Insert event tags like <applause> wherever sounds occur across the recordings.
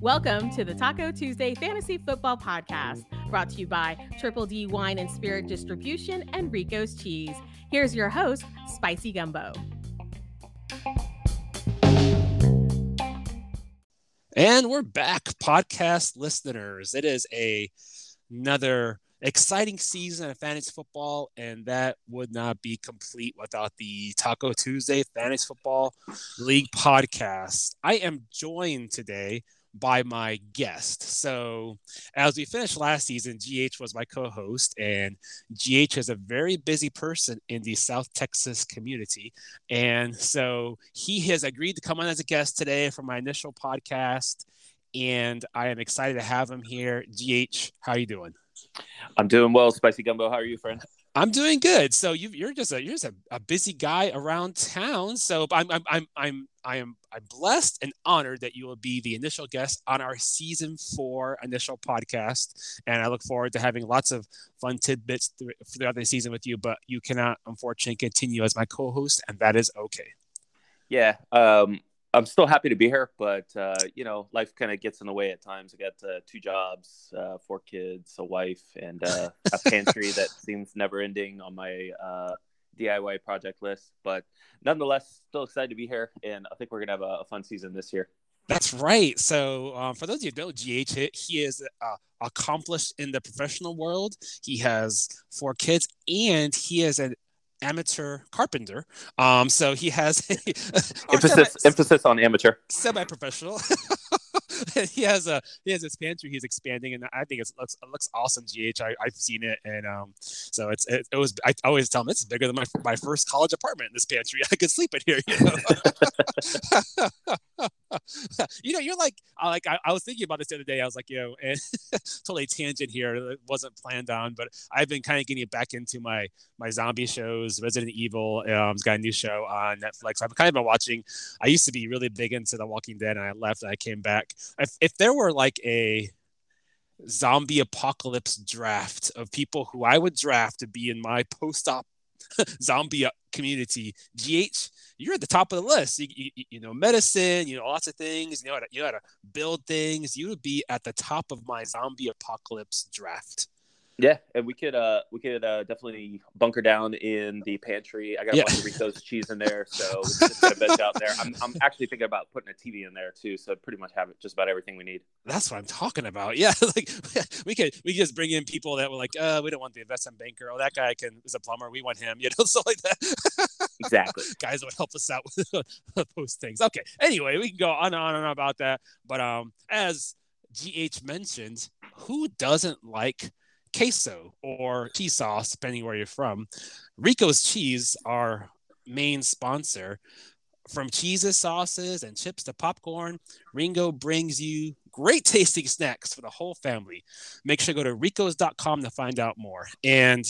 Welcome to the Taco Tuesday Fantasy Football Podcast, brought to you by Triple D Wine and Spirit Distribution and Rico's Cheese. Here's your host, Spicy Gumbo. And we're back, podcast listeners. It is a another exciting season of fantasy football, and that would not be complete without the Taco Tuesday Fantasy Football League podcast. I am joined today by my guest. So, as we finished last season, GH was my co host, and GH is a very busy person in the South Texas community. And so, he has agreed to come on as a guest today for my initial podcast. And I am excited to have him here. GH, how are you doing? I'm doing well, Spicy Gumbo. How are you, friend? I'm doing good. So you, are just a you're just a, a, busy guy around town. So I'm I'm I'm I'm I am I'm blessed and honored that you will be the initial guest on our season four initial podcast, and I look forward to having lots of fun tidbits throughout the season with you. But you cannot unfortunately continue as my co-host, and that is okay. Yeah, um, I'm still happy to be here, but uh, you know, life kind of gets in the way at times. I got uh, two jobs, uh, four kids, a wife, and uh, a <laughs> pantry that seems never ending on my uh, DIY project list. But nonetheless, still excited to be here, and I think we're gonna have a, a fun season this year. That's right. So, um, for those of you who know GH, he is uh, accomplished in the professional world. He has four kids, and he is an amateur carpenter. Um, so he has <laughs> emphasis semi, emphasis on amateur, semi-professional. <laughs> <laughs> he has a he has his pantry he's expanding and i think it looks it looks awesome gh I, i've seen it and um so it's it, it was i always tell him it's bigger than my my first college apartment in this pantry. <laughs> I could sleep in here you know? <laughs> You know you're like I like I, I, was thinking about this the other day. I was like you know and totally tangent here it wasn't planned on but i've been kind of getting back into my my zombie shows resident evil um has got a new show on netflix. I've kind of been watching i used to be really big into the walking dead and i left and i came back if, if there were like a zombie apocalypse draft of people who I would draft to be in my post-op <laughs> zombie community, GH, you're at the top of the list. You, you, you, know, medicine, you know, lots of things. You know, how to, you know how to build things. You would be at the top of my zombie apocalypse draft. Yeah, and we could uh we could uh definitely bunker down in the pantry. I got a yeah. bunch of Rico's cheese in there, so we just get a bench out there. I'm I'm actually thinking about putting a TV in there too, so pretty much have just about everything we need. That's what I'm talking about. Yeah, <laughs> like <laughs> we could we could just bring in people that were like, uh, we don't want the investment banker. Oh, that guy can is a plumber. We want him. <laughs> You know, so like that. exactly. Guys that would help us out with those things. Okay. Anyway, we can go on and on and on about that. But um, as GH mentioned, who doesn't like queso or cheese sauce, depending where you're from. Rico's Cheese, our main sponsor, from cheeses, sauces, and chips to popcorn, Ringo brings you great tasting snacks for the whole family. Make sure to go to ricos.com to find out more. And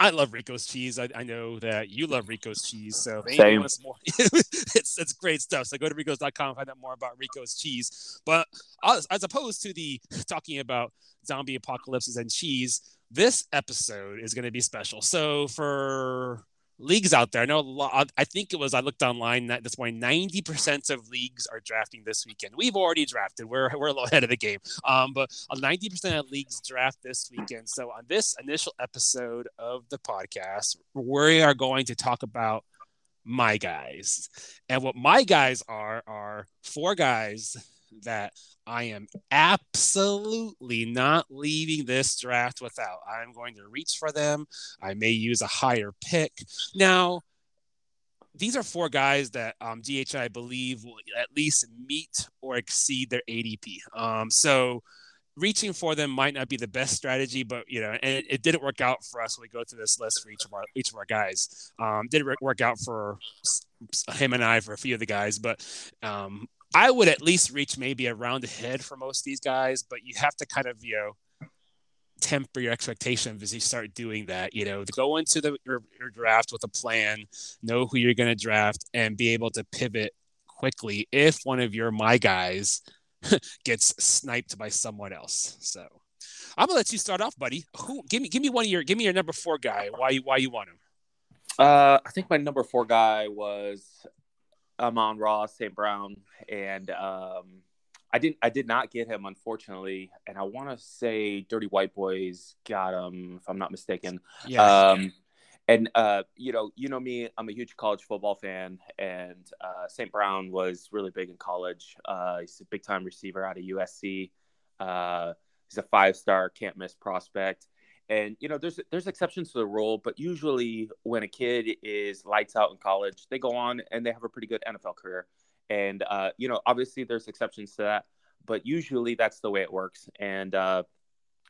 I love Rico's cheese. I, I, know that you love Rico's cheese. So if anyone wants more, <laughs> it's, it's great stuff. So go to ricos.com, find out more about Rico's cheese. But as, as opposed to the talking about zombie apocalypses and cheese, this episode is going to be special. So for leagues out there. I know lot, I think it was I looked online that this morning. Ninety percent of leagues are drafting this weekend. We've already drafted. We're we're a little <laughs> ahead of the game. Um, but ninety percent of leagues draft this weekend. So on this initial episode of the podcast, we are going to talk about my guys, and what my guys are are four guys that I am absolutely not leaving this draft without. I'm going to reach for them. I may use a higher pick. Now, these are four guys that um, DHI believe will at least meet or exceed their ADP. Um, so reaching for them might not be the best strategy, but you know, and it, it, didn't work out for us when we go through this list for each of our each of our guys. Um, didn't work out for him and I for a few of the guys, but um, I would at least reach maybe a round ahead for most of these guys, but you have to kind of, you know, temper your expectations as you start doing that. You know, go into the your, your draft with a plan, know who you're going to draft, and be able to pivot quickly if one of your my guys <laughs> gets sniped by someone else. So I'm gonna let you start off, buddy. Who give me give me one of your give me your number four guy. Why you why you want him? Uh, I think my number four guy was Amon-Ra St. Brown, and um, I didn't. I did not get him, unfortunately. And I want to say Dirty White Boys got him, if I'm not mistaken. Yeah. Um, and uh, you know, you know me. I'm a huge college football fan, and uh, St. Brown was really big in college. Uh, he's a big time receiver out of USC. Uh, he's a five star, can't miss prospect. And you know, there's there's exceptions to the rule, but usually when a kid is lights out in college, they go on and they have a pretty good NFL career. And uh, you know, obviously there's exceptions to that, but usually that's the way it works. And uh,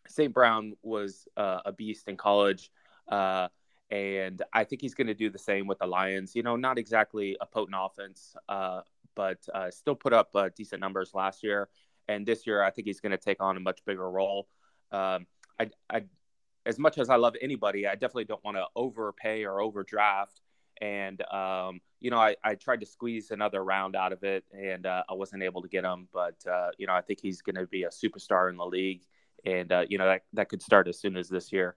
St. Brown was uh, a beast in college, uh, and I think he's going to do the same with the Lions. You know, not exactly a potent offense, uh, but uh, still put up decent numbers last year. And this year, I think he's going to take on a much bigger role. Um, I, I, as much as I love anybody, I definitely don't want to overpay or overdraft. And um, you know, I, I tried to squeeze another round out of it, and uh, I wasn't able to get him. But uh, you know, I think he's going to be a superstar in the league, and uh, you know that that could start as soon as this year.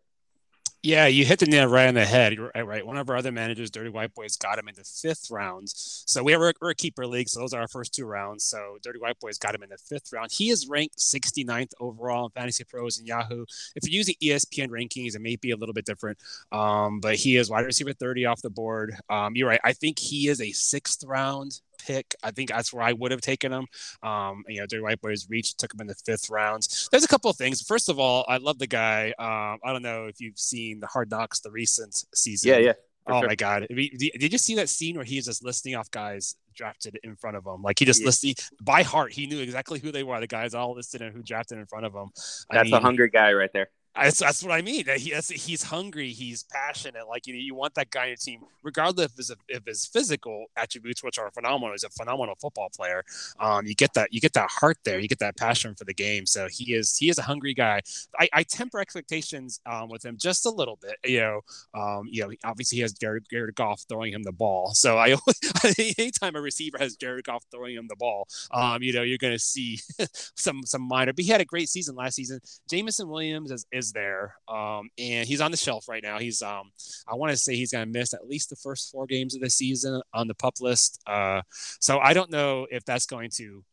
Yeah, you hit the nail right on the head. Right, right. One of our other managers, Dirty White Boys, got him in the fifth round. So we are a keeper league, so those are our first two rounds. So Dirty White Boys got him in the fifth round. He is ranked 69th overall in Fantasy Pros and Yahoo. If you're using ESPN rankings, it may be a little bit different, um, but he is wide receiver 30 off the board. Um, you're right. I think he is a sixth round pick. I think that's where I would have taken him. Um, you know, Dirty White Boys reached, took him in the fifth round. There's a couple of things. First of all, I love the guy. Um, I don't know if you've seen the Hard Knocks, the recent season. Yeah, yeah. Oh sure. my God! Did you see that scene where he's just listing off guys drafted in front of him? Like he just yeah. listed by heart. He knew exactly who they were. The guys all listed and who drafted in front of him. I That's mean, a hungry guy right there. That's, that's what I mean. He, he's hungry. He's passionate. Like you, you want that guy on your team, regardless of his, of his physical attributes, which are phenomenal. He's a phenomenal football player. Um, you get that you get that heart there. You get that passion for the game. So he is he is a hungry guy. I, I temper expectations um, with him just a little bit. You know, um, you know, obviously he has Jared, Jared Goff throwing him the ball. So I <laughs> <laughs> anytime a receiver has Jared Goff throwing him the ball, um, you know, you're going to see <laughs> some some minor. But he had a great season last season. Jameson Williams is, is is there, um, and he's on the shelf right now. He's, um, I want to say he's going to miss at least the first four games of the season on the pup list. Uh, so I don't know if that's going to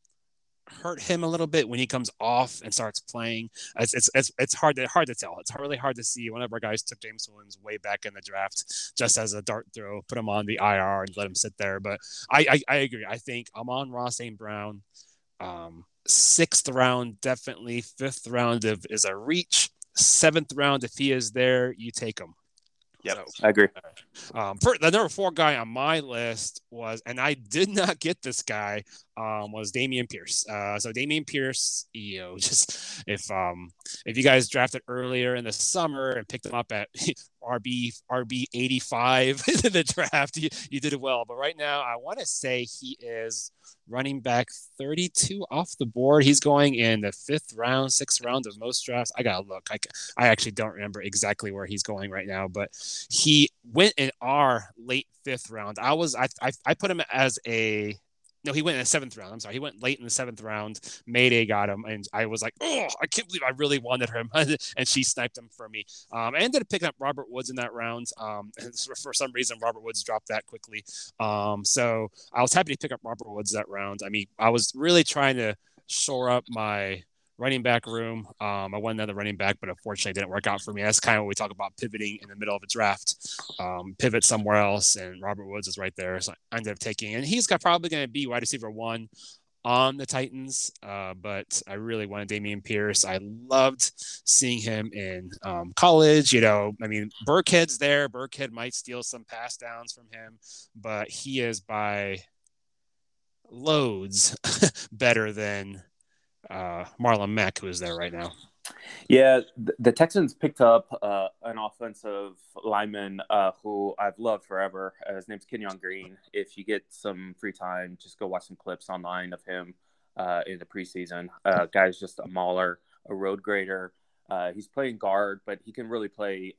hurt him a little bit when he comes off and starts playing. It's it's it's, it's hard to hard to tell. It's really hard to see. One of our guys took James Williams way back in the draft just as a dart throw, put him on the IR and let him sit there. But I I, I agree. I think Amon-Ra St. Brown. Um, sixth round, definitely. Fifth round of, is a reach seventh round, if he is there, you take him. Yeah, so, I agree. Um, for, the number four guy on my list was, and I did not get this guy, um, was Dameon Pierce. Uh, so Dameon Pierce, you <laughs> know, just if um if you guys drafted earlier in the summer and picked him up at <laughs> RB RB eighty five <laughs> in the draft, you, you did it well. But right now, I want to say he is running back 32 off the board. He's going in the fifth round, sixth round of most drafts. I gotta look. I, I actually don't remember exactly where he's going right now, but he went in our late fifth round. I was I I, I put him as a no, he went in the seventh round. I'm sorry, he went late in the seventh round. Mayday got him, and I was like, oh, I can't believe I really wanted him, <laughs> and she sniped him for me. Um, I ended up picking up Robert Woods in that round. Um, <laughs> for some reason, Robert Woods dropped that quickly. Um, so I was happy to pick up Robert Woods that round. I mean, I was really trying to shore up my running back room. Um, I wanted another running back, but unfortunately, it didn't work out for me. That's kind of what we talk about pivoting in the middle of a draft. Um, pivot somewhere else, and Robert Woods is right there. So I ended up taking, and he's got probably going to be wide receiver one on the Titans. Uh, but I really wanted Dameon Pierce. I loved seeing him in um, college. You know, I mean, Burkhead's there. Burkhead might steal some pass downs from him, but he is by loads <laughs> better than uh, Marlon Mack, who is there right now. Yeah, the Texans picked up uh, an offensive lineman uh, who I've loved forever. Uh, his name's Kenyon Green. If you get some free time, just go watch some clips online of him uh, in the preseason. Uh, guy's just a mauler, a road grader. Uh, he's playing guard, but he can really play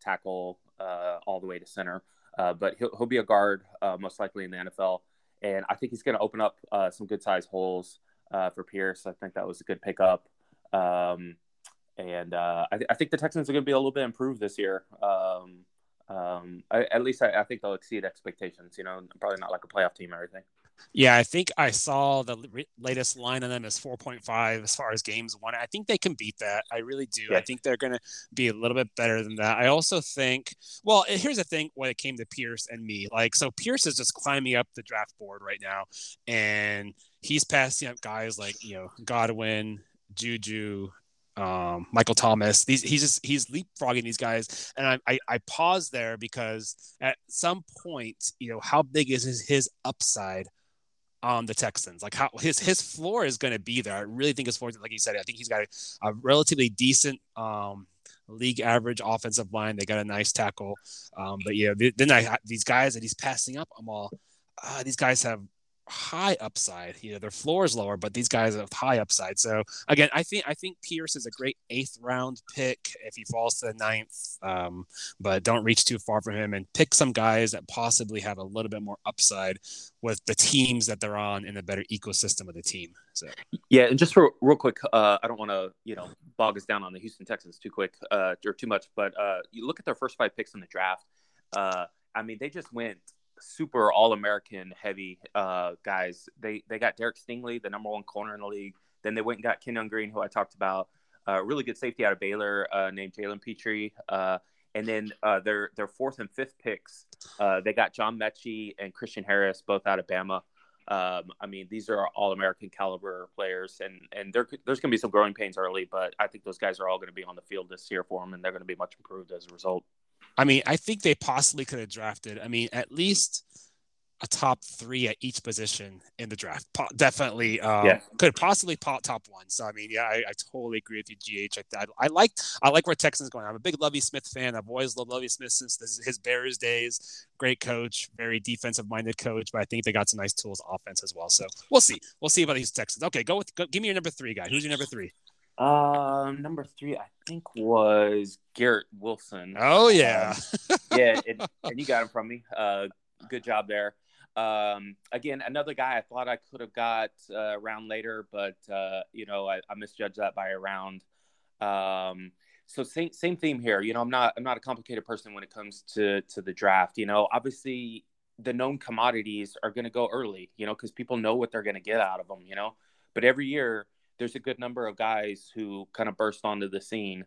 tackle all the way to center. but he'll, he'll be a guard most likely in the NFL, and I think he's going to open up some good sized holes uh, for Pierce. I think that was a good pickup. Um, and uh, I, th- I, think the Texans are going to be a little bit improved this year. Um, um, I, at least I, I, think they'll exceed expectations. You know, probably not like a playoff team or anything. Yeah, I think I saw the re- latest line on them is 4.5 as far as games won. I think they can beat that. I really do. Yeah. I think they're going to be a little bit better than that. I also think, well, here's the thing when it came to Pierce and me. Like, so Pierce is just climbing up the draft board right now, and he's passing up guys like, you know, Godwin, Juju, um, Michael Thomas. These he's just he's leapfrogging these guys, and I, I I pause there because at some point, you know, how big is his, his upside on the Texans? Like how his his floor is going to be there. I really think his floor, like you said, I think he's got a, a relatively decent um, league average offensive line. They got a nice tackle, um, but yeah, then I these guys that he's passing up, I'm all. Uh, these guys have high upside. You know, their floor is lower, but these guys have high upside. So again, I think I think Pierce is a great eighth round pick if he falls to the ninth. Um, but don't reach too far from him and pick some guys that possibly have a little bit more upside with the teams that they're on in a better ecosystem of the team. So yeah, and just for real quick, uh, I don't want to you know bog us down on the Houston Texans too quick uh, or too much, but uh, you look at their first five picks in the draft. Uh, I mean, they just went super all American heavy uh, guys. They they got Derek Stingley, the number one corner in the league. Then they went and got Kenyon Green, who I talked about. Uh, really good safety out of Baylor uh, named Jalen Pitre. Uh, and then uh, their their fourth and fifth picks, uh, they got John Metchie and Christian Harris, both out of Bama. Um, I mean, these are all American caliber players, and and there, there's going to be some growing pains early, but I think those guys are all going to be on the field this year for them, and they're going to be much improved as a result. I mean, I think they possibly could have drafted. I mean, at least a top three at each position in the draft. Po- definitely, um, yeah. could possibly pop top one. So I mean, yeah, I, I totally agree with you, GH. I, I, like I like where Texans going. I'm a big Lovie Smith fan. I've always loved Lovie Smith since this, his Bears days. Great coach, very defensive minded coach, but I think they got some nice tools offense as well. So we'll see. We'll see about these Texans. Okay, go with go, give me your number three guy. Who's your number three? Um, number three, I think was Garrett Wilson. Oh yeah, um, <laughs> yeah, and, and, you got him from me. Uh, good job there. Um, again, another guy I thought I could have got uh, around later, but uh, you know I, I, misjudged that by a round. Um, so same same theme here. You know, I'm not I'm not a complicated person when it comes to to the draft. You know, obviously the known commodities are going to go early. You know, because people know what they're going to get out of them. You know, but every year there's a good number of guys who kind of burst onto the scene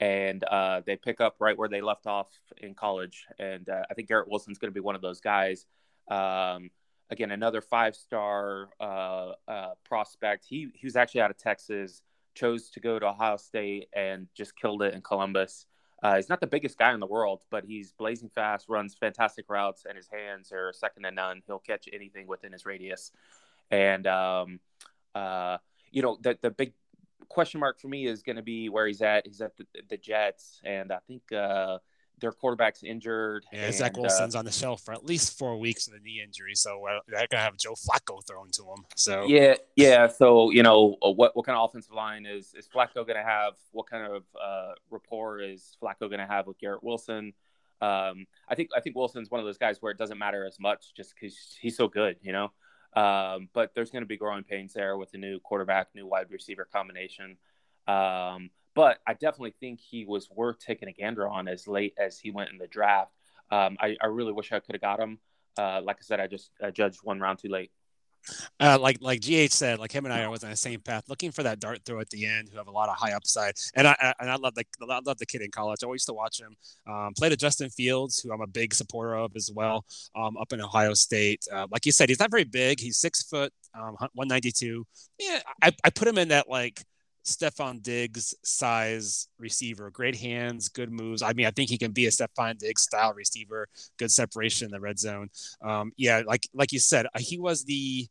and uh, they pick up right where they left off in college. And uh, I think Garrett Wilson's going to be one of those guys. Um, again, another five star uh, uh, prospect. He, he was actually out of Texas, chose to go to Ohio State, and just killed it in Columbus. Uh, he's not the biggest guy in the world, but he's blazing fast, runs fantastic routes, and his hands are second to none. He'll catch anything within his radius. And um, uh, you know, the the big question mark for me is going to be where he's at. He's at the, the Jets, and I think uh, their quarterback's injured. Yeah, and, Zach Wilson's uh, on the shelf for at least four weeks with a knee injury, so they're gonna have Joe Flacco thrown to him. So yeah, yeah. So you know, uh, what what kind of offensive line is is Flacco gonna have? What kind of uh, rapport is Flacco gonna have with Garrett Wilson? Um, I think I think Wilson's one of those guys where it doesn't matter as much just because he's so good, you know. Um, but there's going to be growing pains there with the new quarterback, new wide receiver combination. Um, but I definitely think he was worth taking a gander on as late as he went in the draft. Um, I, I, really wish I could have got him. Uh, like I said, I just I judged one round too late uh, like like GH said, like him and I are on the same path, looking for that dart throw at the end, who have a lot of high upside. And I and I love the I love the kid in college. I always used to watch him. Um, played Justin Fields, who I'm a big supporter of as well, um, up in Ohio State. Uh, like you said, he's not very big. He's six foot, um, 192. Yeah, I, I put him in that like Stefon Diggs size receiver. Great hands, good moves. I mean, I think he can be a Stefon Diggs style receiver. Good separation in the red zone. Um, yeah, like like you said, uh, he was the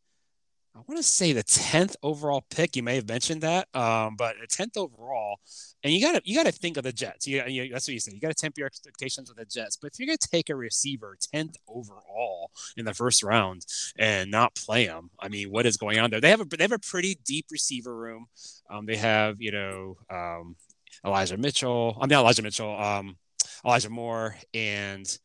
I want to say the tenth overall pick. You may have mentioned that, um, but the tenth overall, and you gotta you gotta think of the Jets. You, you, that's what you said. You gotta temper your expectations with the Jets. But if you're gonna take a receiver tenth overall in the first round and not play him, I mean, what is going on there? They have a they have a pretty deep receiver room. Um, they have you know um, Elijah Mitchell. I'm mean, not Elijah Mitchell. Um, Elijah Moore and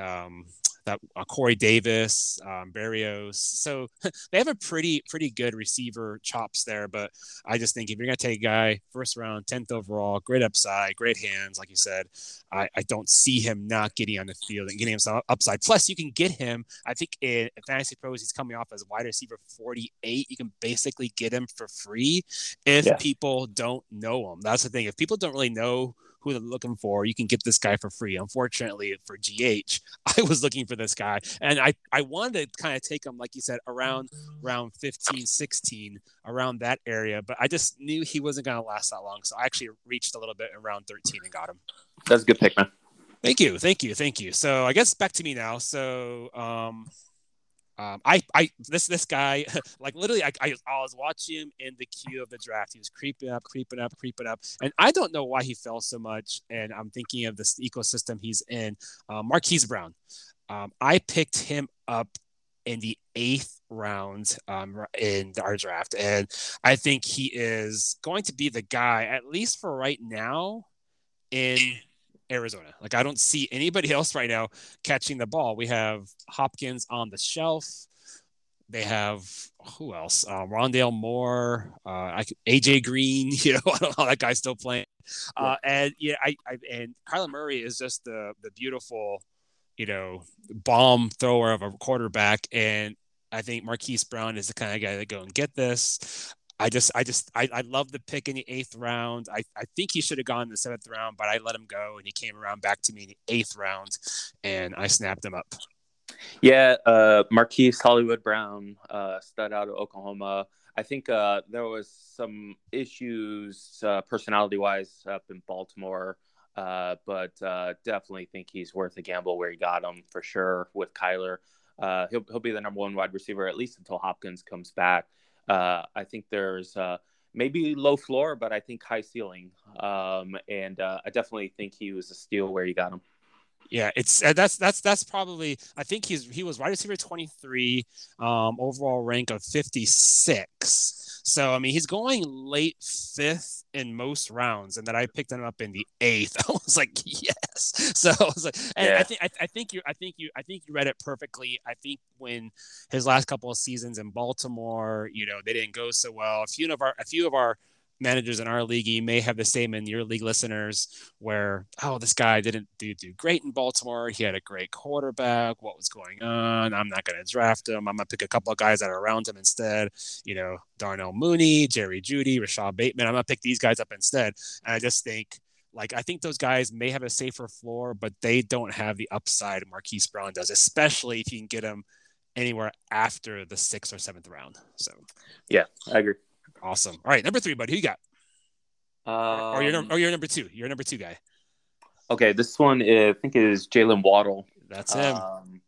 um, that uh, Corey Davis, um, Berrios. So <laughs> they have a pretty pretty good receiver chops there. But I just think if you're gonna take a guy first round, tenth overall, great upside, great hands, like you said, I, I don't see him not getting on the field and getting himself upside. Plus, you can get him. I think in Fantasy Pros, he's coming off as wide receiver 48. You can basically get him for free if yeah. people don't know him. That's the thing. If people don't really know who they're looking for, you can get this guy for free. Unfortunately for GH, <laughs> I was looking for this guy and I, I wanted to kind of take him, like you said, around around 15, 16, around that area, but I just knew he wasn't going to last that long. So I actually reached a little bit around 13 and got him. That's a good pick, man. Thank you. Thank you. Thank you. So I guess back to me now. So, um, um, I, I, this, this guy, <laughs> like literally, I, I, I, was watching him in the queue of the draft. He was creeping up, creeping up, creeping up, and I don't know why he fell so much. And I'm thinking of this ecosystem he's in. Uh, Marquise Brown, um, I picked him up in the eighth round um, in our draft, and I think he is going to be the guy, at least for right now, in Arizona. Like I don't see anybody <laughs> else right now catching the ball. We have Hopkins on the shelf. They have who else? Uh, Rondale Moore, uh, AJ Green. <laughs> You know, I don't know how that guy's still playing. Uh, and yeah, I, I and Kyler Murray is just the the beautiful, you know, bomb thrower of a quarterback. And I think Marquise Brown is the kind of guy that go and get this. I just, I just, I, I love the pick in the eighth round. I, I think he should have gone in the seventh round, but I let him go, and he came around back to me in the eighth round, and I snapped him up. Yeah, uh, Marquise Hollywood Brown, uh, stud out of Oklahoma. I think uh, there was some issues uh, personality wise up in Baltimore, uh, but uh, definitely think he's worth a gamble where he got him for sure with Kyler. Uh, he'll he'll be the number one wide receiver at least until Hopkins comes back. Uh, I think there's uh, maybe low floor, but I think high ceiling. Um, and uh, I definitely think he was a steal where you got him. Yeah, it's uh, that's that's that's probably I think he's he was wide receiver 23, um, overall rank of 56. So I mean, he's going late fifth in most rounds, and then I picked him up in the eighth. <laughs> I was like, yes. So I was like, and yeah. I think I, I, think you I think you I think you read it perfectly. I think when his last couple of seasons in Baltimore, you know, they didn't go so well. A few of our a few of our managers in our league, you may have the same in your league listeners where, oh, this guy didn't do, do great in Baltimore. He had a great quarterback. What was going on? I'm not going to draft him. I'm going to pick a couple of guys that are around him instead. You know, Darnell Mooney, Jerry Jeudy, Rashod Bateman. I'm going to pick these guys up instead. And I just think, like, I think those guys may have a safer floor, but they don't have the upside Marquise Brown does, especially if you can get him anywhere after the sixth or seventh round. So, yeah, I agree. Awesome. All right, number three, buddy. Who you got? Um, or you're number, or you're number Tua. You're number two guy. Okay, this one is, I think is Jalen Waddle. That's him. Um,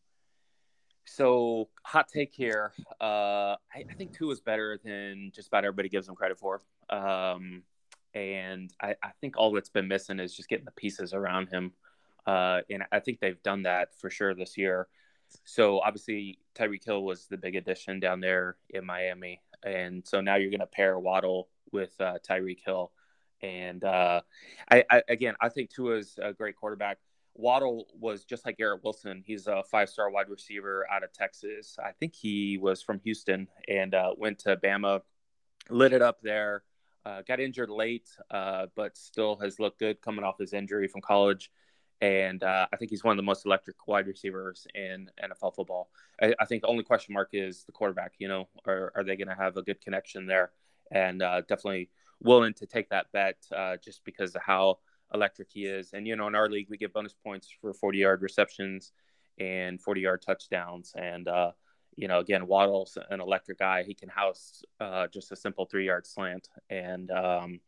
so hot take here. Uh, I, I, think two is better than just about everybody gives him credit for. Um, and I, I, think all that's been missing is just getting the pieces around him. Uh, and I think they've done that for sure this year. So obviously Tyreek Hill was the big addition down there in Miami and so now you're going to pair Waddle with uh, Tyreek Hill, and uh, I, I, again I think Tua's a great quarterback. Waddle was just like Garrett Wilson. He's a five-star wide receiver out of Texas. I think he was from Houston and uh, went to Bama, lit it up there. Uh, got injured late, uh, but still has looked good coming off his injury from college and uh, I think he's one of the most electric wide receivers in NFL football. I, I think the only question mark is the quarterback. You know, are are they going to have a good connection there? And uh, definitely willing to take that bet uh, just because of how electric he is. And you know, in our league, we get bonus points for 40 yard receptions and 40 yard touchdowns. And uh, you know, again, Waddle's an electric guy. He can house uh, just a simple three yard slant and. Um,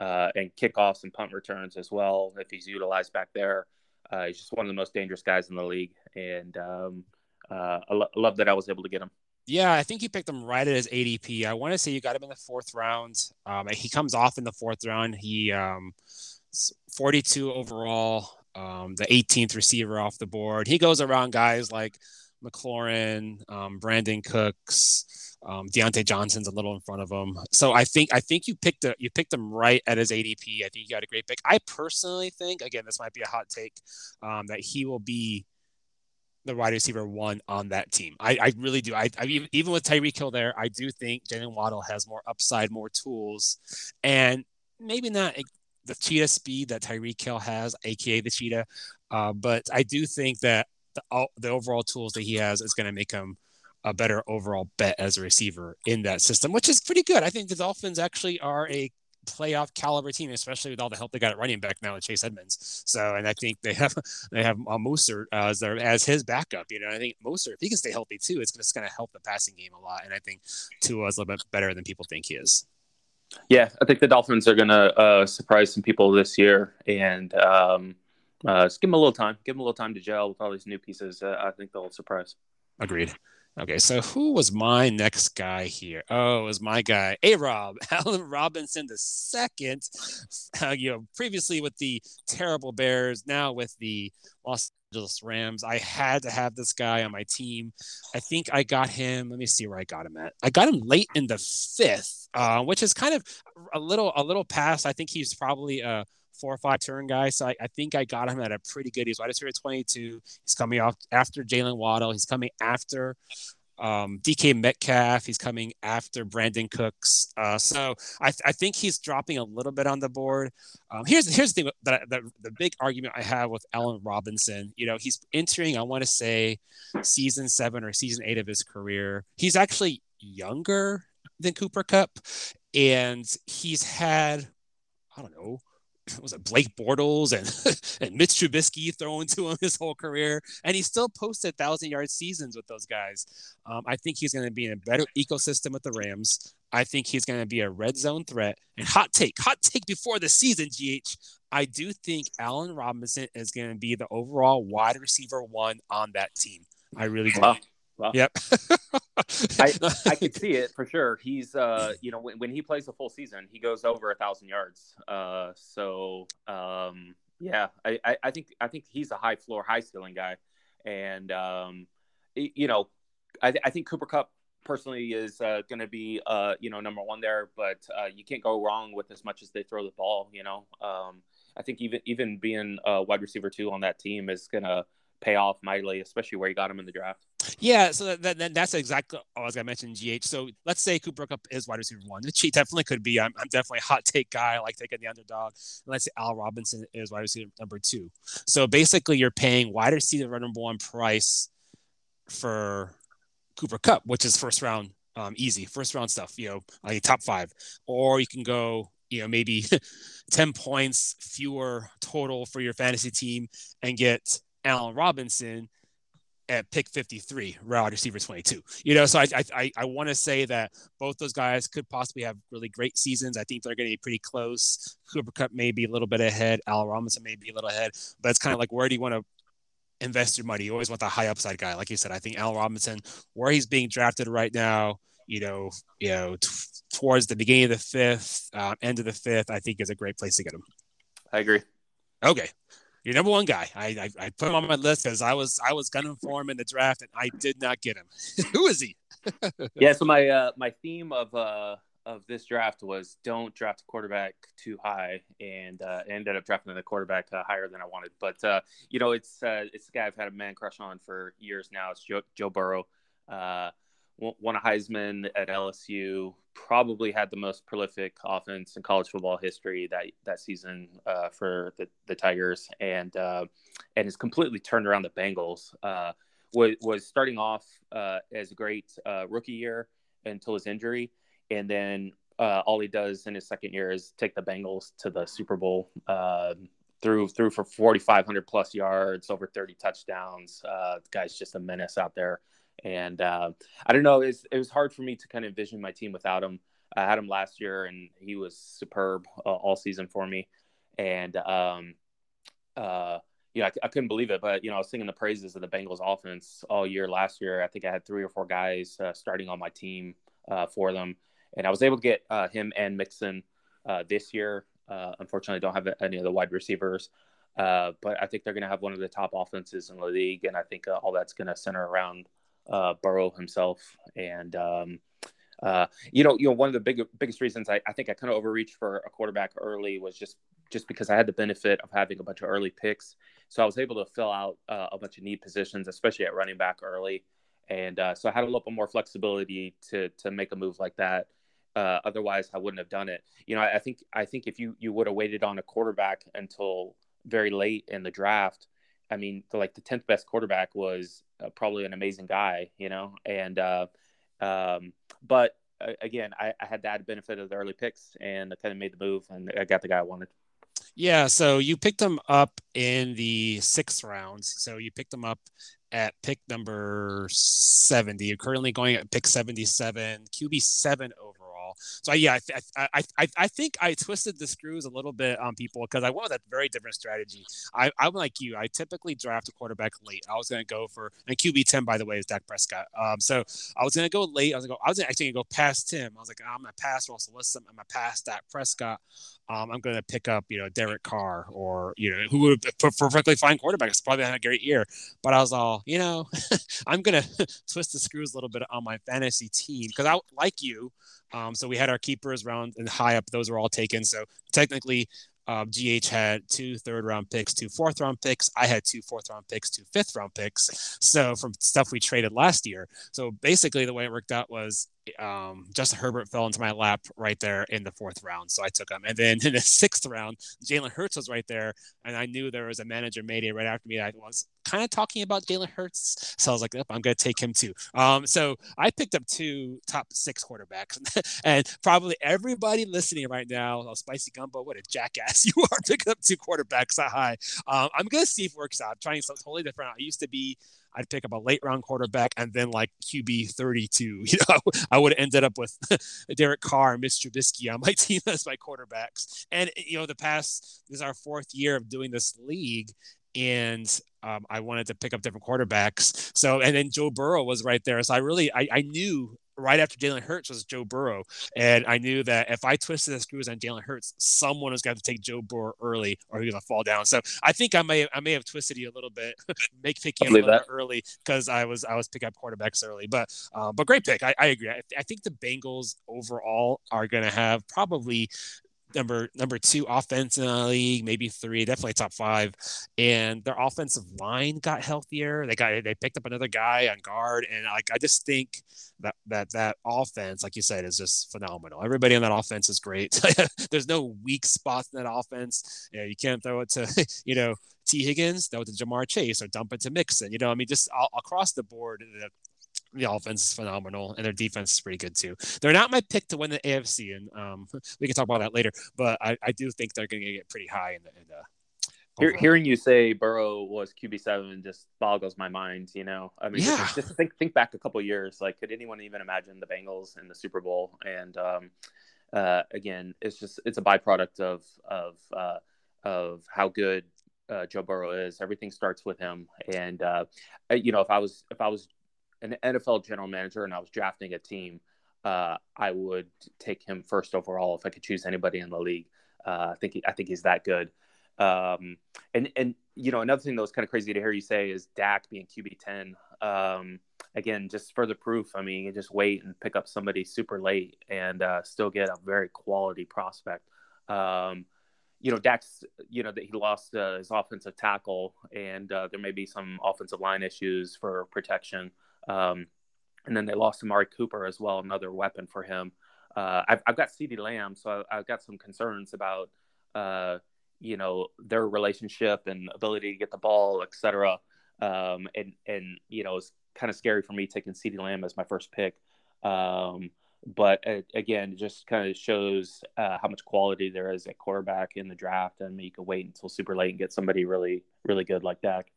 uh, and kickoffs and punt returns as well if he's utilized back there. Uh, he's just one of the most dangerous guys in the league, and um, uh, I, lo- love that I was able to get him. Yeah, I think you picked him right at his ADP. I want to say you got him in the fourth round. Um, he comes off in the fourth round. He um, 42 overall, um, the 18th receiver off the board. He goes around guys like McLaurin, um, Brandin Cooks, um, Diontae Johnson's a little in front of him. So I think I think you picked a, you picked him right at his ADP. I think you got a great pick. I personally think again this might be a hot take um, that he will be the wide receiver one on that team. I, I really do. I, I even, even with Tyreek Hill there, I do think Jalen Waddle has more upside, more tools, and maybe not the cheetah speed that Tyreek Hill has, aka the cheetah. Uh, but I do think that the, the overall tools that he has is going to make him a better overall bet as a receiver in that system, which is pretty good. I think the Dolphins actually are a playoff caliber team, especially with all the help they got at running back now with Chase Edmonds. So, and I think they have <laughs> they have uh, Mostert uh, as their as his backup. You know, I think Mostert, if he can stay healthy too, it's just going to help the passing game a lot. And I think Tua is a little bit better than people think he is. Yeah, I think the Dolphins are going to uh, surprise some people this year, and um, uh, just give them a little time. Give them a little time to gel with all these new pieces. Uh, I think they'll surprise. Agreed. Okay, so who was my next guy here? Oh, it was my guy, A Rob, <laughs> Allen Robinson the second. Uh, you know, previously with the terrible Bears, now with the Los Angeles Rams. I had to have this guy on my team. I think I got him. Let me see where I got him at. I got him late in the fifth, uh, which is kind of a little a little past. I think he's probably a four or five turn guy. So I, I, think I got him at a pretty good. He's wide receiver 22. He's coming off after Jalen Waddle. He's coming after um, DK Metcalf. He's coming after Brandin Cooks. Uh, so I, I, think he's dropping a little bit on the board. Um, here's here's the thing that, that the big argument I have with Allen Robinson. You know, he's entering I want to say season seven or season eight of his career. He's actually younger than Cooper Kupp, and he's had I don't know <laughs> was it Blake Bortles and <laughs> and Mitch Trubisky throwing to him <laughs> his whole career, and he still posted thousand yard seasons with those guys. Um, I think he's going to be in a better ecosystem with the Rams. I think he's going to be a red zone threat. And hot take, hot take before the season, GH. I do think Allen Robinson is going to be the overall wide receiver one on that team. I really do. Wow. Well, yep. <laughs> <laughs> I, I could see it for sure. He's, uh, you know, when, when he plays the full season, he goes over a thousand yards. Uh, so, um, yeah, I, I, I think, I think he's a high floor, high ceiling guy. And, um, you know, I, I think Cooper Kupp personally is uh, going to be, uh, you know, number one there, but uh, you can't go wrong with as much as they throw the ball, you know. Um, I think even, even being a wide receiver two on that team is going to pay off mightily, especially where you got him in the draft. Yeah, so that, that, that's exactly I was gonna mention GH. So let's say Cooper Kupp is wide receiver one, which he definitely could be. I'm, I'm definitely a hot take guy. I like taking the underdog. And let's say Al Robinson is wide receiver number two. So basically, you're paying wide receiver number one price for Cooper Kupp, which is first round um, easy, first round stuff. You know, like top five, or you can go. You know, maybe <laughs> 10 points fewer total for your fantasy team and get Allen Robinson at pick 53, wide receiver 22. You know, so I I I want to say that both those guys could possibly have really great seasons. I think they're going to be pretty close. Cooper Kupp may be a little bit ahead. Al Robinson may be a little ahead, but it's kind of like where do you want to invest your money? You always want the high upside guy, like you said. I think Al Robinson, where he's being drafted right now, you know, you know, t- towards the beginning of the fifth, uh, end of the fifth, I think is a great place to get him. I agree. Okay your number one guy. I, I, I put him on my list because I was I was gunning for him in the draft and I did not get him. <laughs> Who is he? <laughs> yeah, so my uh, my theme of uh, of this draft was don't draft a quarterback too high, and uh, ended up drafting the quarterback uh, higher than I wanted. But uh, you know, it's uh, it's the guy I've had a man crush on for years now. It's Joe, Joe Burrow. Uh, won a Heisman at LSU. Probably had the most prolific offense in college football history that that season uh, for the, the Tigers, and uh, and has completely turned around the Bengals. Uh, was was starting off uh, as a great uh, rookie year until his injury, and then uh, all he does in his second year is take the Bengals to the Super Bowl. Threw threw for 4,500 plus yards, over 30 touchdowns. guy's just a menace out there. And uh, I don't know, it was hard for me to kind of envision my team without him. I had him last year, and he was superb uh, all season for me. And um, uh, yeah, I, I, couldn't believe it. But you know, I was singing the praises of the Bengals offense all year last year. I think I had three or four guys uh, starting on my team uh, for them, and I was able to get uh, him and Mixon uh, this year. unfortunately, I don't have any of the wide receivers. but I think they're going to have one of the top offenses in the league, and I think all that's going to center around uh, Burrow himself. And um, uh, you know, you know, one of the big biggest reasons I, I think I kind of overreached for a quarterback early was just just because I had the benefit of having a bunch of early picks. So I was able to fill out uh, a bunch of need positions, especially at running back early. And uh, so I had a little bit more flexibility to to make a move like that. Uh, otherwise, I wouldn't have done it. You know, I, I think I think if you you would have waited on a quarterback until very late in the draft, I mean, the, like the tenth best quarterback was probably an amazing guy, you know. And uh, um, but uh, again, I, I, had that benefit of the early picks, and I kind of made the move, and I got the guy I wanted. Yeah, so you picked him up in the sixth round. So you picked him up at pick number 70. You're currently going at pick 77, QB seven over so yeah, I, I, I, I think I twisted the screws a little bit on people because I with a very different strategy. I, I'm like you. I typically draft a quarterback late. I was going to go for and QB ten by the way is Dak Prescott. Um, so I was going to go late. I was going to go. I was actually going to go past him. I was like, I'm going to pass Russell Wilson. I'm going to pass Dak Prescott. Um, I'm going to pick up, you know, Derek Carr or, you know, who would perfectly fine quarterback. It's probably had a great year. But I was all, you know, <laughs> I'm going <laughs> to twist the screws a little bit on my fantasy team because I, like you, um, so we had our keepers round and high up; those were all taken. So technically, um, GH had two third round picks, two fourth round picks. I had two fourth round picks, two fifth round picks. So from stuff we traded last year. So basically, the way it worked out was um, Justin Herbert fell into my lap right there in the fourth round. So I took him. And then in the <laughs> sixth round, Jalen Hurts was right there. And I knew there was a manager Mayday right after me. I was kind of talking about Jalen Hurts. So I was like, yep, I'm going to take him too. Um, so I picked up two top six quarterbacks. <laughs> and probably everybody listening right now, oh, Spicy Gumbo, what a jackass <laughs> you are picking up two quarterbacks that high. Um, I'm going to see if it works out. I'm trying something totally different. I used to be I'd pick up a late round quarterback and then like QB 32. <laughs> You know, I would have ended up with Derek Carr Mitch Trubisky on my team as my quarterbacks. And, you know, the past, is our fourth year of doing this league. And um, I wanted to pick up different quarterbacks. So, and then Joe Burrow was right there. So I really, I, I knew right after Jalen Hurts was Joe Burrow. And I knew that if I twisted the screws on Jalen Hurts, someone was going to take Joe Burrow early or he was going to fall down. So I think I may I may have twisted you a little bit, <laughs> make picking a little bit early because I was I was picking up quarterbacks early. But uh, but great pick. I, I agree. I, I think the Bengals overall are going to have probably number number two offense in the league, maybe three, definitely top five. And their offensive line got healthier. They got they picked up another guy on guard, and like I just think that that that offense, like you said, is just phenomenal. Everybody on that offense is great. <laughs> There's no weak spots in that offense. You, know, you can't throw it to <laughs> you know Tee Higgins, throw it to Ja'Marr Chase, or dump it to Mixon. You know, I mean, just all, across the board, the the offense is phenomenal and their defense is pretty good too. They're not my pick to win the AFC, and um, <laughs> we can talk about that later. But I, I do think they're going to get pretty high in the. In the hearing you say Burrow was QB seven just boggles my mind. You know, I mean, yeah. just, just, think think back a couple years. Like, could anyone even imagine the Bengals in the Super Bowl? And um, uh, again, it's just it's a byproduct of of uh, of how good uh, Joe Burrow is. Everything starts with him. And uh, you know, if I was if I was an NFL general manager and I was drafting a team, uh, I would take him first overall if I could choose anybody in the league. Uh, I think he, I think he's that good. Um, and and you know another thing that was kind of crazy to hear you say is Dak being QB ten. Um, again, just further proof. I mean, you just wait and pick up somebody super late and uh, still get a very quality prospect. Um, you know, Dak's, you know, that he lost uh, his offensive tackle, and uh, there may be some offensive line issues for protection. Um, and then they lost Amari Cooper as well, another weapon for him. Uh, I've, I've got CeeDee Lamb, so I, have got some concerns about, uh, you know, their relationship and ability to get the ball, et cetera. Um, and, and, you know, it's kind of scary for me taking CeeDee Lamb as my first pick. Um, but uh, again, it just kind of shows uh, how much quality there is at quarterback in the draft. and you can wait until super late and get somebody really, really good like Dak.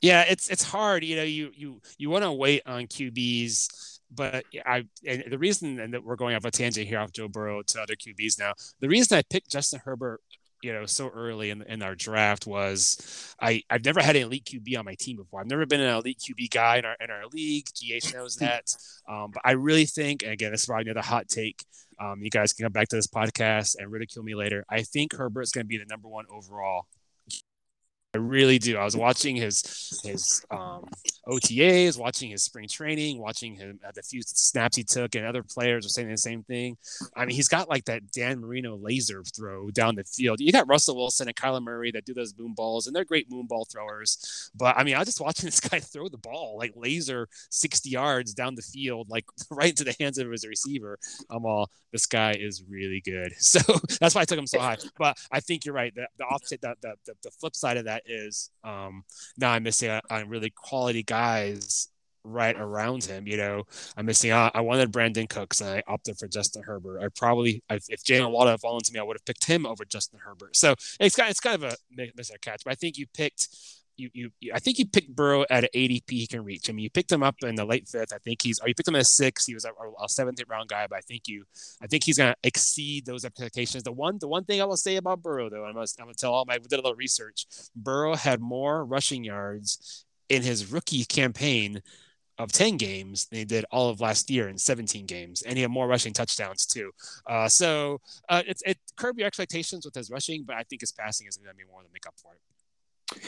Yeah, it's it's hard. You know, you you you want to wait on QBs, but I and the reason and that we're going off a tangent here off Joe Burrow to other QBs now. The reason I picked Justin Herbert, you know, so early in, in our draft was I I've never had an elite QB on my team before. I've never been an elite QB guy in our in our league. GH knows <laughs> that. Um, but I really think, and again, this is probably another hot take. Um, you guys can come back to this podcast and ridicule me later. I think Herbert's going to be the number one overall really do. I was watching his his um, OTAs, watching his spring training, watching him at the few snaps he took, and other players are saying the same thing. I mean, he's got like that Dan Marino laser throw down the field. You got Russell Wilson and Kyler Murray that do those boom balls, and they're great moon ball throwers. But I mean, I was just watching <laughs> this guy throw the ball like laser 60 yards down the field, like <laughs> right into the hands of his receiver. I'm all, this guy is really good. <laughs> So that's why I took him so high. But I think you're right. The, the offset, the, the, the flip side of that is um, now I'm missing on really quality guys right around him. You know, I'm missing out. I wanted Brandin Cooks and I opted for Justin Herbert. I probably, if Jalen Waddle had fallen to me, I would have picked him over Justin Herbert. So it's kind, it's kind of a miss or catch. But I think you picked you, you, you, I think you picked Burrow at an ADP he can reach. I mean, you picked him up in the late fifth. I think he's, or you picked him at six. He was a, a seventh round guy, but I think you, I think he's going to exceed those expectations. The one, the one thing I will say about Burrow, though, I'm going to tell all my, I did a little research. Burrow had more rushing yards in his rookie campaign of 10 games than he did all of last year in 17 games and he had more rushing touchdowns too uh, so uh, it's it curb your expectations with his rushing but i think his passing is going to be more than make up for it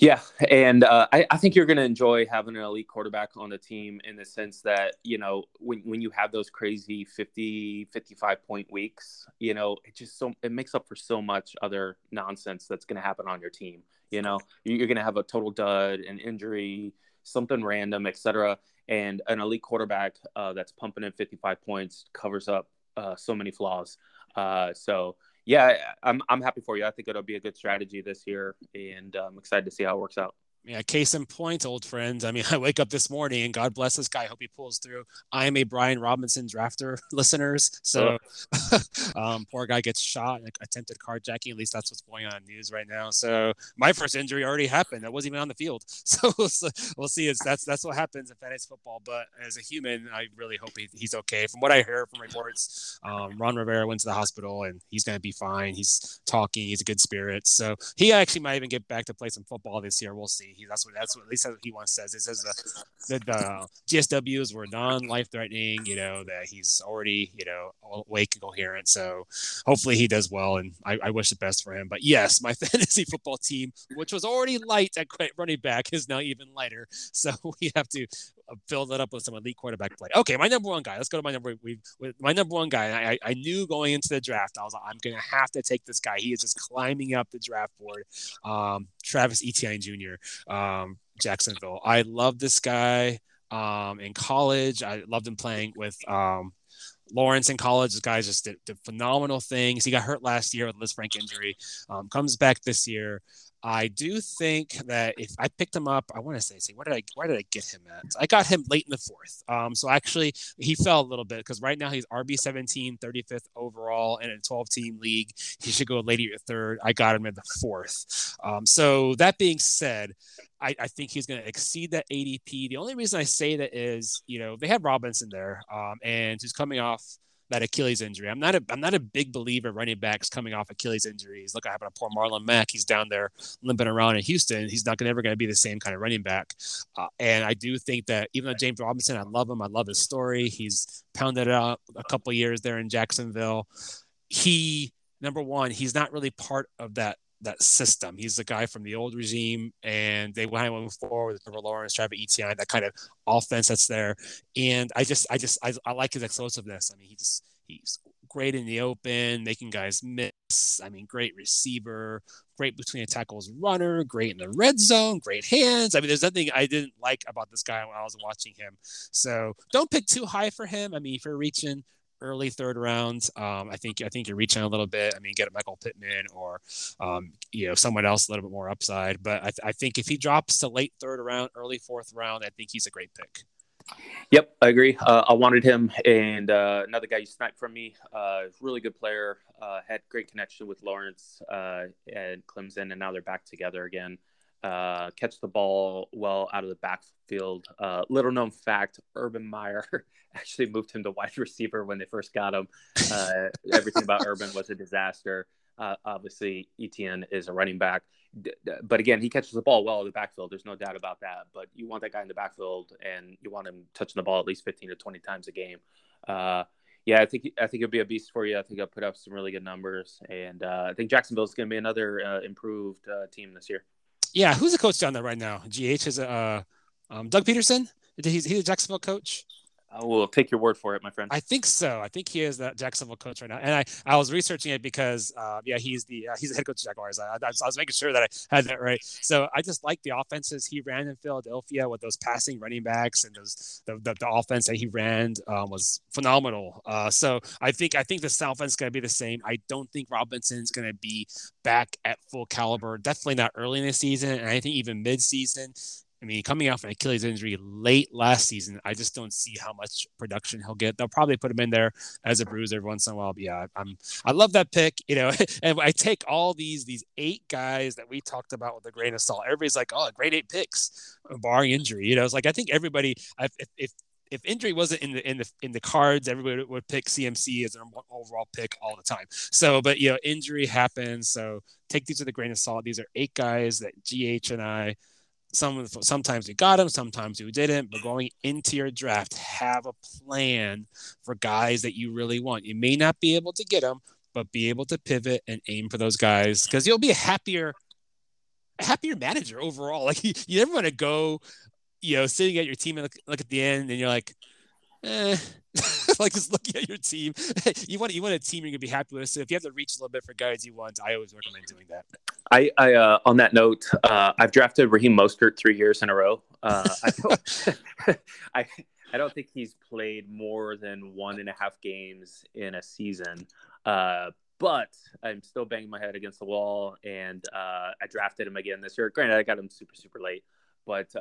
yeah, and uh, I, I, think you're going to enjoy having an elite quarterback on the team in the sense that, you know, when, when you have those crazy 50, 55 point weeks, you know, it just so it makes up for so much other nonsense that's going to happen on your team. You know, you're going to have a total dud, an injury, something random, etc. And an elite quarterback uh, that's pumping in 55 points covers up uh, so many flaws. Uh, so, yeah, I'm I'm happy for you. I think it'll be a good strategy this year, and I'm excited to see how it works out yeah, case in point, old friends. I mean, <laughs> I wake up this morning and God bless this guy. I hope he pulls through. I am a Brian Robinson drafter, <laughs> listeners. So, <laughs> um, poor guy gets shot, attempted carjacking. At least that's what's going on in news right now. So, my first injury already happened. I wasn't even on the field. So, we'll see. It's that's that's what happens in fantasy football. But as a human, I really hope he, he's okay. From what I hear from reports, um, Ron Rivera went to the hospital and he's going to be fine. He's talking. He's a good spirit. So, he actually might even get back to play some football this year. We'll see. He, that's what that's what at least that's what he once says. It says the the, the GSWs were non life threatening. You know that he's already you know awake and coherent. So hopefully he does well, and I, I wish the best for him. But yes, my <laughs> fantasy football team, which was already light at running back, is now even lighter. So <laughs> we have to uh, fill that up with some elite quarterback play. Okay, my number one guy. Let's go to my number. We my number one guy. I, I knew going into the draft, I was like, I'm gonna have to take this guy. He is just climbing up the draft board. Um, Travis Etienne Jr. Um, Jacksonville. I love this guy. Um, in college, I loved him playing with um, Lawrence in college. This guy just did, did, phenomenal things. He got hurt last year with Liz Lisfranc injury. Um, comes back this year. I do think that if I picked him up, I want to say, see, where did I, where did I get him at? I got him late in the fourth. Um, so actually, he fell a little bit because right now he's RB 17, 35th overall in a 12 team league. He should go later third. I got him in the fourth. Um, so that being said, I, I think he's going to exceed that ADP. The only reason I say that is, you know, they have Robinson there, um, and who's coming off that Achilles injury. I'm not a I'm not a big believer running backs coming off Achilles injuries. Look, I happen to poor Marlon Mack. He's down there limping around in Houston. He's not ever going to be the same kind of running back. Uh, and I do think that even though James Robinson, I love him. I love his story. He's pounded out a couple years there in Jacksonville. He number one, he's not really part of that that system. He's the guy from the old regime, and they went moving forward with Trevor Lawrence, Travis Etienne, that kind of offense that's there. And I just, I just, I, I like his explosiveness. I mean, he just, he's great in the open, making guys miss. I mean, great receiver, great between the tackles runner, great in the red zone, great hands. I mean, there's nothing I didn't like about this guy when I was watching him. So don't pick too high for him. I mean, if you're reaching early third round. Um, I think I think you're reaching a little bit. I mean, get a Michael Pittman or um, you know someone else a little bit more upside. But I, th- I, think if he drops to late third round, early fourth round, I think he's a great pick. Yep, I agree. Uh, I wanted him, and uh, another guy you sniped from me. Uh, really good player. Uh, had great connection with Lawrence uh, and Clemson, and now they're back together again uh, catch the ball well out of the backfield. Uh, little known fact: Urban Meyer <laughs> actually moved him to wide receiver when they first got him. Uh, <laughs> everything about Urban was a disaster. Uh, obviously, Etienne is a running back, but again, he catches the ball well in the backfield. There's no doubt about that. But you want that guy in the backfield, and you want him touching the ball at least 15 to 20 times a game. Uh, yeah, I think I think it'll be a beast for you. I think I'll put up some really good numbers, and uh, I think Jacksonville's going to be another uh, improved uh, team this year. Yeah, who's the coach down there right now? GH is uh, um, Doug Pederson. He's he's a Jacksonville coach. I will take your word for it, my friend. I think so. I think he is the Jacksonville coach right now. And I, I was researching it because, uh, yeah, he's the uh, he's the head coach of Jaguars. I, I, I, was making sure that I had that right. So I just like the offenses he ran in Philadelphia with those passing running backs and those the, the, the offense that he ran um, was phenomenal. Uh, so I think I think the South is going to be the same. I don't think Robinson's going to be back at full caliber. Definitely not early in the season, and I think even mid season I mean, coming off an Achilles injury late last season, I just don't see how much production he'll get. They'll probably put him in there as a bruiser once in a while. But yeah, I'm I love that pick. You know, <laughs> and I take all these these eight guys that we talked about with a grain of salt. Everybody's like, oh, great eight picks, barring injury. You know, it's like I think everybody, if, if if injury wasn't in the in the in the cards, everybody would pick CMC as an overall pick all the time. So, but you know, injury happens. So take these with a grain of salt. These are eight guys that GH and I some sometimes you got them, sometimes you didn't. But going into your draft, have a plan for guys that you really want. You may not be able to get them, but be able to pivot and aim for those guys because you'll be a happier, happier manager overall. Like you, <laughs> you never want to go, you know, sitting at your team and look, look at the end and you're like, eh. <laughs> like just looking at your team, <laughs> you want you want a team you're gonna be happy with. So if you have to reach a little bit for guys you want, I always recommend doing that. I, I uh, on that note, uh, I've drafted Raheem Mostert three years in a row. Uh, I don't, <laughs> I I don't think he's played more than one and a half games in a season. Uh, but I'm still banging my head against the wall, and uh, I drafted him again this year. Granted, I got him super super late, but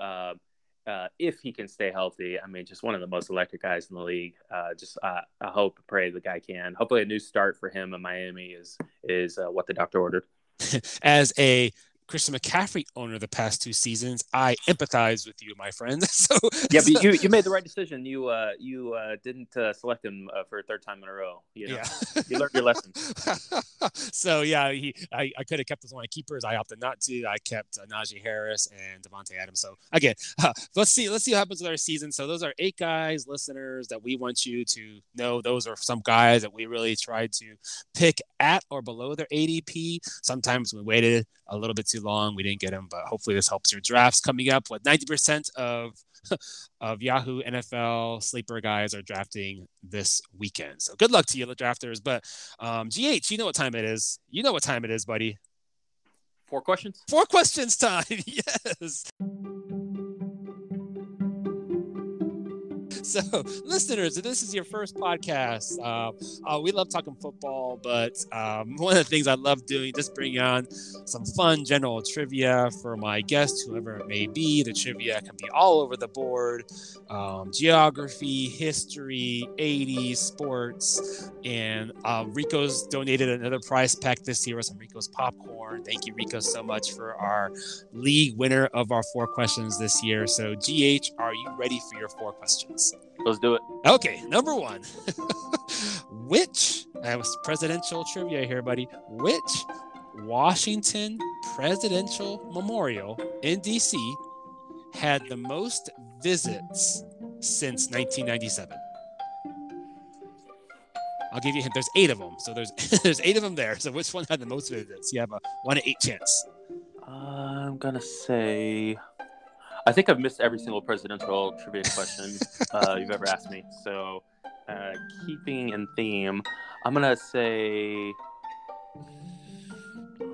uh, if he can stay healthy, I mean, just one of the most electric guys in the league. Uh, just uh, I hope, pray the guy can. Hopefully, a new start for him in Miami is is uh, what the doctor ordered. <laughs> As a Christian McCaffrey owner the past two seasons. I empathize with you, my friend. <laughs> So yeah, but you you made the right <laughs> decision. You uh you uh didn't uh, select him uh, for a third time in a row. You know? Yeah, you learned your lesson. <laughs> so yeah, he I, I could have kept as one of keepers. I opted not to. I kept uh, Najee Harris and Davante Adams. So again, uh, let's see let's see what happens with our season. So those are eight guys, listeners that we want you to know. Those are some guys that we really tried to pick at or below their ADP. Sometimes we waited a little bit too long. We didn't get him, but hopefully this helps your drafts coming up. What 90% of <laughs> of Yahoo NFL sleeper guys are drafting this weekend. So good luck to you, the drafters. But um, GH, you know what time it is. You know what time it is, buddy. Four questions. Four questions time. <laughs> yes. So, <laughs> listeners, if this is your first podcast, uh, uh, we love talking football, but um, <laughs> one of the things I love doing just bring on some fun general trivia for my guests, whoever it may be. The trivia can be all over the board um, geography, history, 80s, sports. And uh, Rico's donated another prize pack this year with some Rico's popcorn. Thank you, Rico, so much for our league winner of our four questions this year. So, GH, are you ready for your four questions? Let's do it. Okay, number one. <laughs> Which, I was presidential trivia here, buddy. Which Washington Presidential Memorial in DC had the most visits since 1997? I'll give you a hint. There's eight of them, so there's <laughs> there's eight of them there. So which one had the most visits? You have a one in eight chance. I'm gonna say I think I've missed every single presidential trivia question uh, you've ever asked me. So, uh, keeping in theme, I'm gonna say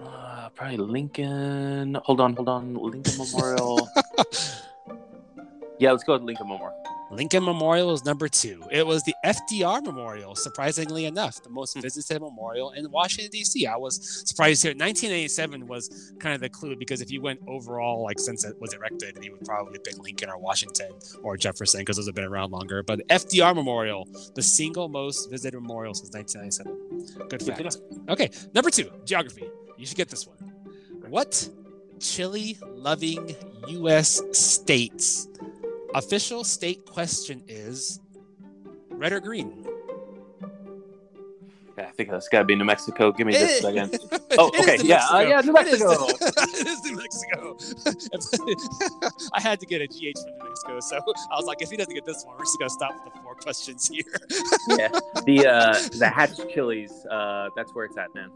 uh, probably Lincoln. Hold on, hold on. Lincoln Memorial. <laughs> yeah, let's go with Lincoln Memorial. Lincoln Memorial is number two. It was the FDR Memorial, surprisingly enough, the most hmm. visited memorial in Washington, D.C. I was surprised here. 1987 was kind of the clue because if you went overall, like since it was erected, you would probably pick Lincoln or Washington or Jefferson because those have been around longer. But FDR Memorial, the single most visited memorial since 1997. Good fact. Okay, number two, geography. You should get this one. What chili loving U.S. states Official state question is red or green? Yeah, I think that's got to be New Mexico. Give me just a second. <laughs> Oh, okay. Yeah, uh, yeah, New Mexico. It is, <laughs> it is New Mexico. <laughs> I had to get a GH from New Mexico, so I was like, if he doesn't get this one, we're just gonna stop with the four questions here. yeah, the uh, the Hatch chilies. Uh, that's where it's at, man.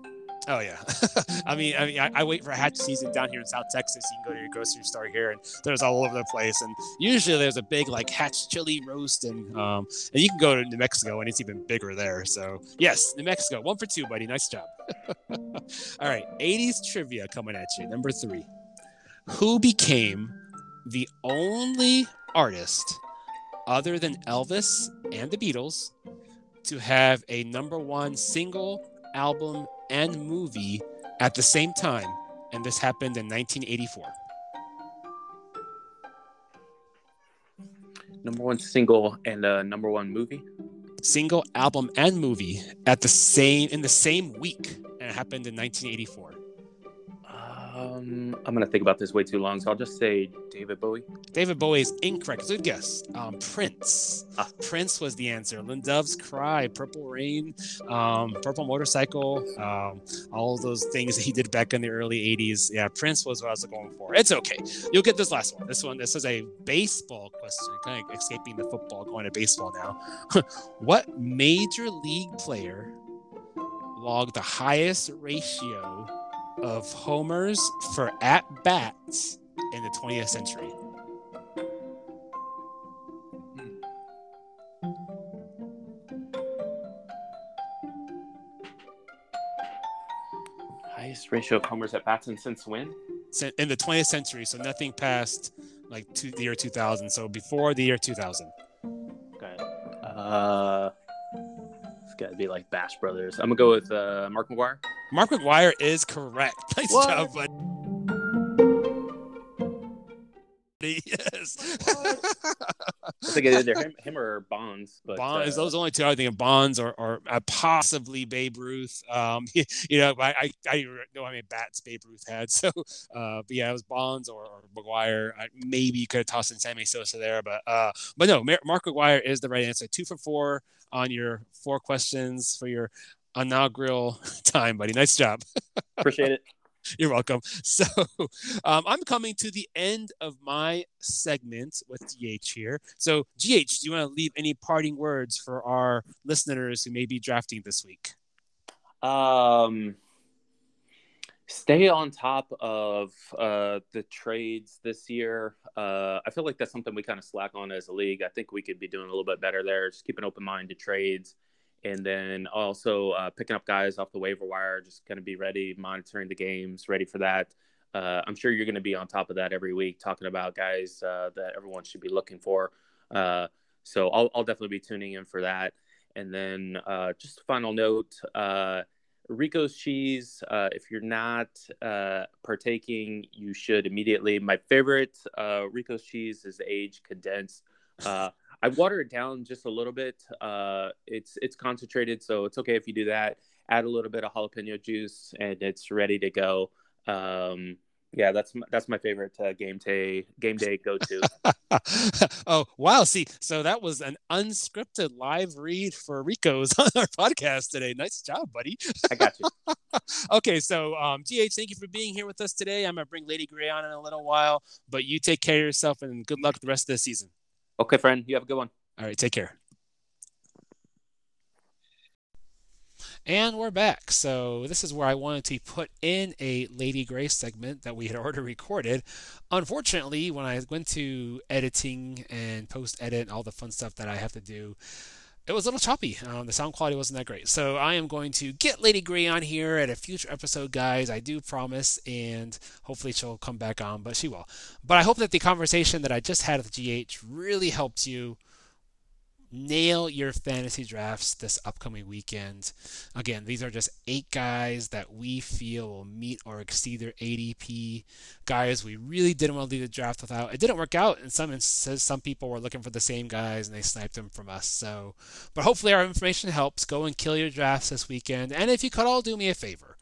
Oh yeah, <laughs> I mean, I mean, I, I, wait for hatch season down here in South Texas. You can go to your grocery store here, and there's all over the place. And usually there's a big like hatch chili roast, and um, and you can go to New Mexico, and it's even bigger there. So yes, New Mexico, one for two, buddy. Nice job. <laughs> all right, 80s trivia coming at you. Number three, who became the only artist other than Elvis and the Beatles to have a number one single album and movie at the same time, and this happened in 1984. Number one single and a number one movie. Single album and movie at the same in the same week, and it happened in 1984. Um, I'm gonna think about this way too long, so I'll just say David Bowie. David Bowie is incorrect. Good guess. Um, Prince. Ah. Prince was the answer. When Doves Cry, Purple Rain, um, Purple Motorcycle, um, all those things that he did back in the early '80s. Yeah, Prince was what I was going for. It's okay. You'll get this last one. This one. This is a baseball question. Kind of escaping the football, going to baseball now. <laughs> what major league player logged the highest ratio? Of homers for at bats in the 20th century. Highest ratio of homers at bats and since when? In the 20th century, so nothing past like two, the year 2000. So before the year 2000. Okay. Uh, it's got to be like Bash Brothers. I'm gonna go with uh, Mark McGwire. Mark McGwire is correct. <laughs> Nice what? job, bud. Yes. I think either <laughs> him, him or Bonds. But, Bonds, uh, those only two I think of Bonds or, or uh, possibly Babe Ruth. Um, <laughs> you know, I, I, I know how many bats Babe Ruth had. So, uh, but yeah, it was Bonds or, or McGwire. I, maybe you could have tossed in Sammy Sosa there, but uh, but no, Mark McGwire is the right answer. Two for four on your four questions for your inaugural <laughs> time, buddy. Nice job. <laughs> Appreciate it. You're welcome. <laughs> So um, I'm coming to the end of my segment with GH here. So, GH, do you want to leave any parting words for our listeners who may be drafting this week? Um, stay on top of uh, the trades this year. Uh, I feel like that's something we kind of slack on as a league. I think we could be doing a little bit better there. Just keep an open mind to trades and then also uh, picking up guys off the waiver wire, just going to be ready, monitoring the games, ready for that. Uh, I'm sure you're going to be on top of that every week, talking about guys uh, that everyone should be looking for. Uh, so I'll, I'll, definitely be tuning in for that. And then uh, just a final note uh, Rico's cheese, if you're not partaking, you should immediately. My favorite Rico's cheese is age condensed. I water it down just a little bit. Uh, it's it's concentrated, so it's okay if you do that. Add a little bit of jalapeno juice, and it's ready to go. Um, yeah, that's my, that's my favorite uh, game day game day go to. <laughs> oh wow! See, so that was an unscripted live read for Rico's <laughs> on our podcast today. Nice job, buddy. I got you. <laughs> okay, so um, GH, thank you for being here with us today. I'm gonna bring Lady Gray on in a little while, but you take care of yourself and good luck the rest of the season. Okay, friend. You have a good one. All right. Take care. And we're back. So this is where I wanted to put in a Lady Grace segment that we had already recorded. Unfortunately, when I went to editing and post edit and all the fun stuff that I have to do, it was a little choppy. Um, the sound quality wasn't that great. So I am going to get Lady Gray on here at a future episode, guys. I do promise, and hopefully she'll come back on, but she will. But I hope that the conversation that I just had with GH really helped you nail your fantasy drafts this upcoming weekend. Again, these are just eight guys that we feel will meet or exceed their ADP. Guys we really didn't want to leave the draft without. It didn't work out in some instances. Some people were looking for the same guys and they sniped them from us. So, but hopefully our information helps. Go and kill your drafts this weekend. And if you could all do me a favor,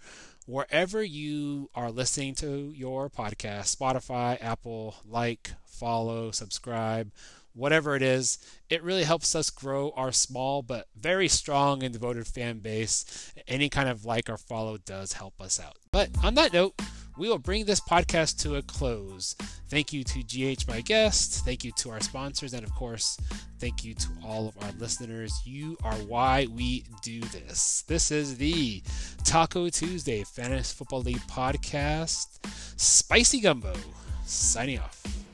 wherever you are listening to your podcast, Spotify, Apple, like, follow, subscribe whatever it is, it really helps us grow our small but very strong and devoted fan base. Any kind of like or follow does help us out. But on that note, we will bring this podcast to a close. Thank you to GH, my guest. Thank you to our sponsors. And of course, thank you to all of our listeners. You are why we do this. This is the Taco Tuesday Fantasy Football League podcast. Spicy Gumbo signing off.